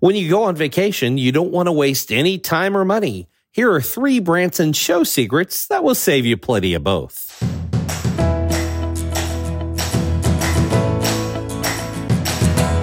When you go on vacation, you don't want to waste any time or money. Here are three Branson show secrets that will save you plenty of both.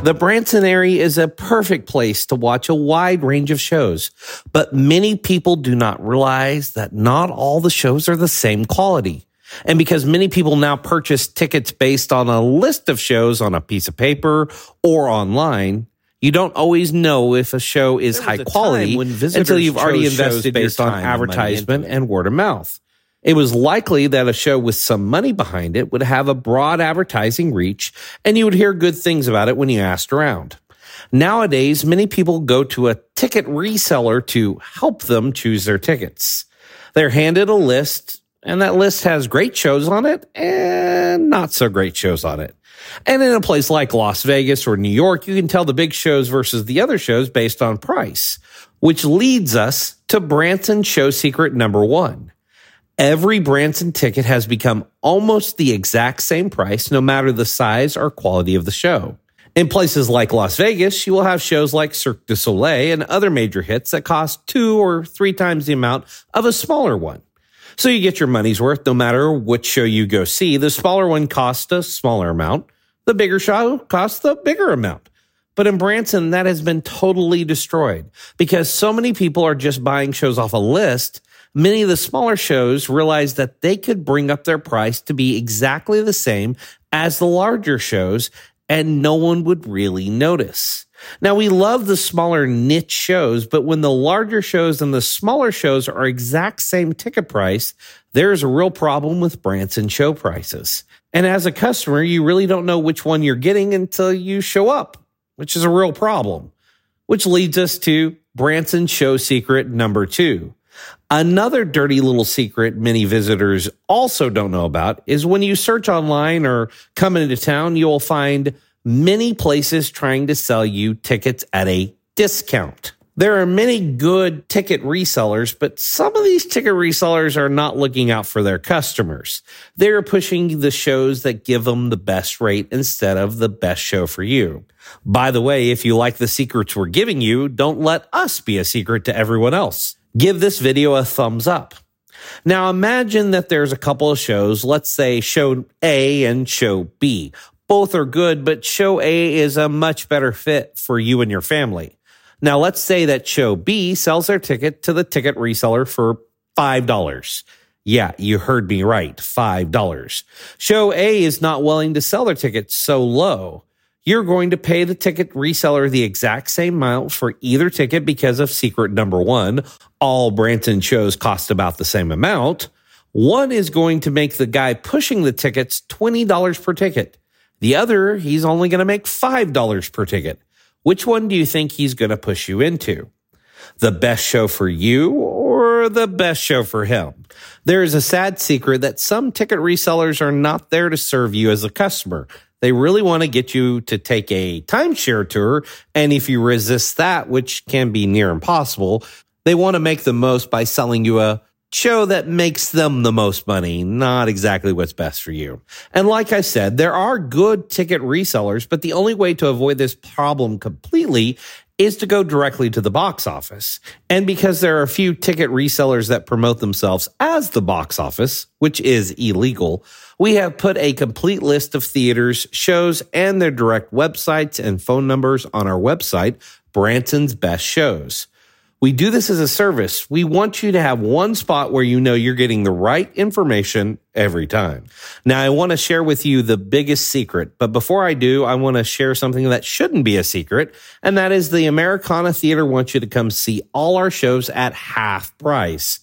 The Branson area is a perfect place to watch a wide range of shows, but many people do not realize that not all the shows are the same quality. And because many people now purchase tickets based on a list of shows on a piece of paper or online, you don't always know if a show is high quality until you've already invested based on advertisement and, and word of mouth. It was likely that a show with some money behind it would have a broad advertising reach and you would hear good things about it when you asked around. Nowadays, many people go to a ticket reseller to help them choose their tickets. They're handed a list and that list has great shows on it and not so great shows on it. And in a place like Las Vegas or New York, you can tell the big shows versus the other shows based on price, which leads us to Branson show secret number one. Every Branson ticket has become almost the exact same price, no matter the size or quality of the show. In places like Las Vegas, you will have shows like Cirque du Soleil and other major hits that cost two or three times the amount of a smaller one. So you get your money's worth no matter which show you go see. The smaller one costs a smaller amount. The bigger show costs the bigger amount. But in Branson, that has been totally destroyed because so many people are just buying shows off a list. Many of the smaller shows realize that they could bring up their price to be exactly the same as the larger shows and no one would really notice. Now we love the smaller niche shows, but when the larger shows and the smaller shows are exact same ticket price, there's a real problem with Branson show prices. And as a customer, you really don't know which one you're getting until you show up, which is a real problem. Which leads us to Branson show secret number two. Another dirty little secret many visitors also don't know about is when you search online or come into town, you'll find many places trying to sell you tickets at a discount. There are many good ticket resellers, but some of these ticket resellers are not looking out for their customers. They're pushing the shows that give them the best rate instead of the best show for you. By the way, if you like the secrets we're giving you, don't let us be a secret to everyone else. Give this video a thumbs up. Now imagine that there's a couple of shows, let's say show A and show B. Both are good, but show A is a much better fit for you and your family. Now, let's say that show B sells their ticket to the ticket reseller for $5. Yeah, you heard me right. $5. Show A is not willing to sell their ticket so low. You're going to pay the ticket reseller the exact same amount for either ticket because of secret number one. All Branson shows cost about the same amount. One is going to make the guy pushing the tickets $20 per ticket. The other, he's only going to make $5 per ticket. Which one do you think he's going to push you into? The best show for you or the best show for him? There is a sad secret that some ticket resellers are not there to serve you as a customer. They really want to get you to take a timeshare tour. And if you resist that, which can be near impossible, they want to make the most by selling you a show that makes them the most money, not exactly what's best for you. And like I said, there are good ticket resellers, but the only way to avoid this problem completely is to go directly to the box office. And because there are a few ticket resellers that promote themselves as the box office, which is illegal, we have put a complete list of theaters, shows, and their direct websites and phone numbers on our website, Branson's Best Shows. We do this as a service. We want you to have one spot where you know you're getting the right information every time. Now, I want to share with you the biggest secret, but before I do, I want to share something that shouldn't be a secret, and that is the Americana Theater wants you to come see all our shows at half price.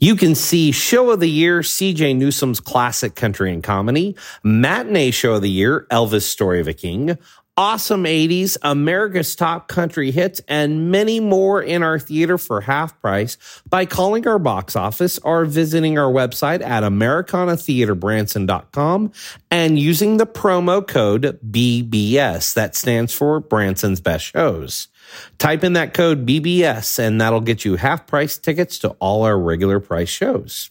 You can see Show of the Year, CJ Newsom's Classic Country and Comedy, Matinee Show of the Year, Elvis Story of a King, awesome 80s, America's top country hits, and many more in our theater for half price by calling our box office or visiting our website at americanatheaterbranson.com and using the promo code BBS. That stands for Branson's Best Shows. Type in that code BBS and that'll get you half price tickets to all our regular price shows.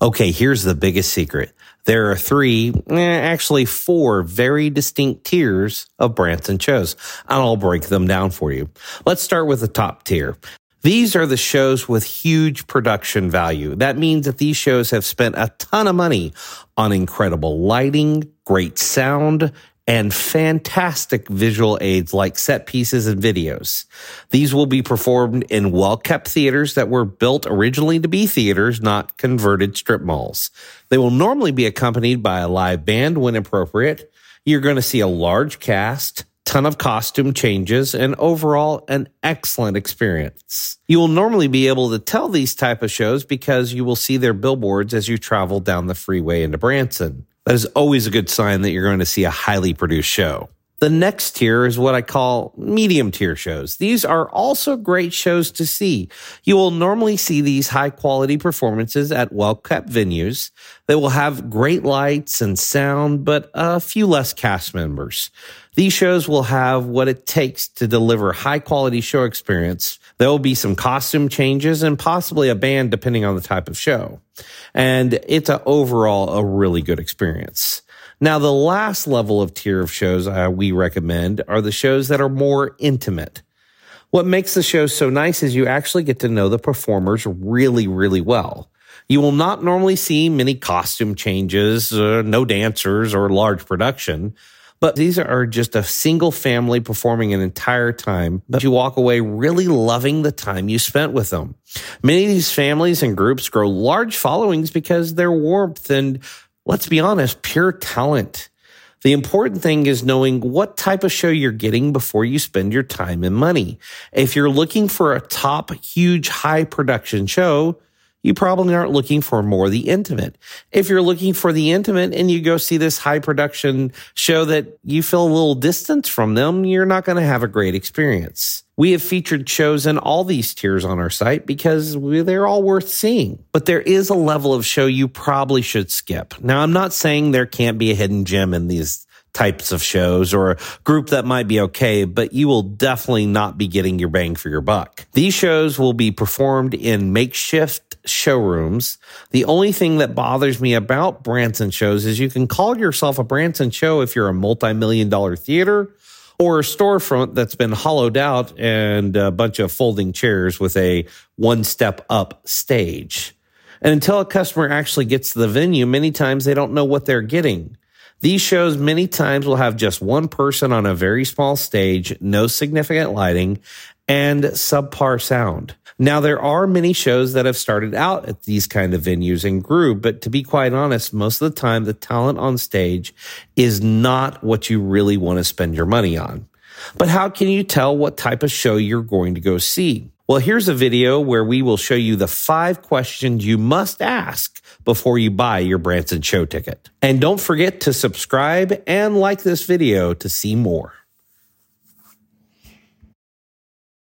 Okay, here's the biggest secret. There are three, eh, actually four very distinct tiers of Branson shows, and I'll break them down for you. Let's start with the top tier. These are the shows with huge production value. That means that these shows have spent a ton of money on incredible lighting, great sound, and fantastic visual aids like set pieces and videos. These will be performed in well kept theaters that were built originally to be theaters, not converted strip malls. They will normally be accompanied by a live band when appropriate. You're going to see a large cast, ton of costume changes, and overall an excellent experience. You will normally be able to tell these type of shows because you will see their billboards as you travel down the freeway into Branson. That is always a good sign that you're going to see a highly produced show. The next tier is what I call medium tier shows. These are also great shows to see. You will normally see these high quality performances at well kept venues. They will have great lights and sound, but a few less cast members. These shows will have what it takes to deliver high quality show experience. There will be some costume changes and possibly a band depending on the type of show. And it's a overall a really good experience. Now, the last level of tier of shows uh, we recommend are the shows that are more intimate. What makes the show so nice is you actually get to know the performers really, really well. You will not normally see many costume changes, uh, no dancers or large production, but these are just a single family performing an entire time, but you walk away really loving the time you spent with them. Many of these families and groups grow large followings because their warmth and let's be honest, pure talent. The important thing is knowing what type of show you're getting before you spend your time and money. If you're looking for a top, huge, high production show, you probably aren't looking for more the intimate. If you're looking for the intimate and you go see this high production show that you feel a little distance from them, you're not going to have a great experience. We have featured shows in all these tiers on our site because they're all worth seeing. But there is a level of show you probably should skip. Now, I'm not saying there can't be a hidden gem in these types of shows or a group that might be okay, but you will definitely not be getting your bang for your buck. These shows will be performed in makeshift showrooms. The only thing that bothers me about Branson shows is you can call yourself a Branson show if you're a multi-million dollar theater or a storefront that's been hollowed out and a bunch of folding chairs with a one step up stage. And until a customer actually gets to the venue, many times they don't know what they're getting. These shows many times will have just one person on a very small stage, no significant lighting, and subpar sound. Now, there are many shows that have started out at these kind of venues and grew, but to be quite honest, most of the time, the talent on stage is not what you really want to spend your money on. But how can you tell what type of show you're going to go see? Well, here's a video where we will show you the five questions you must ask before you buy your Branson show ticket. And don't forget to subscribe and like this video to see more.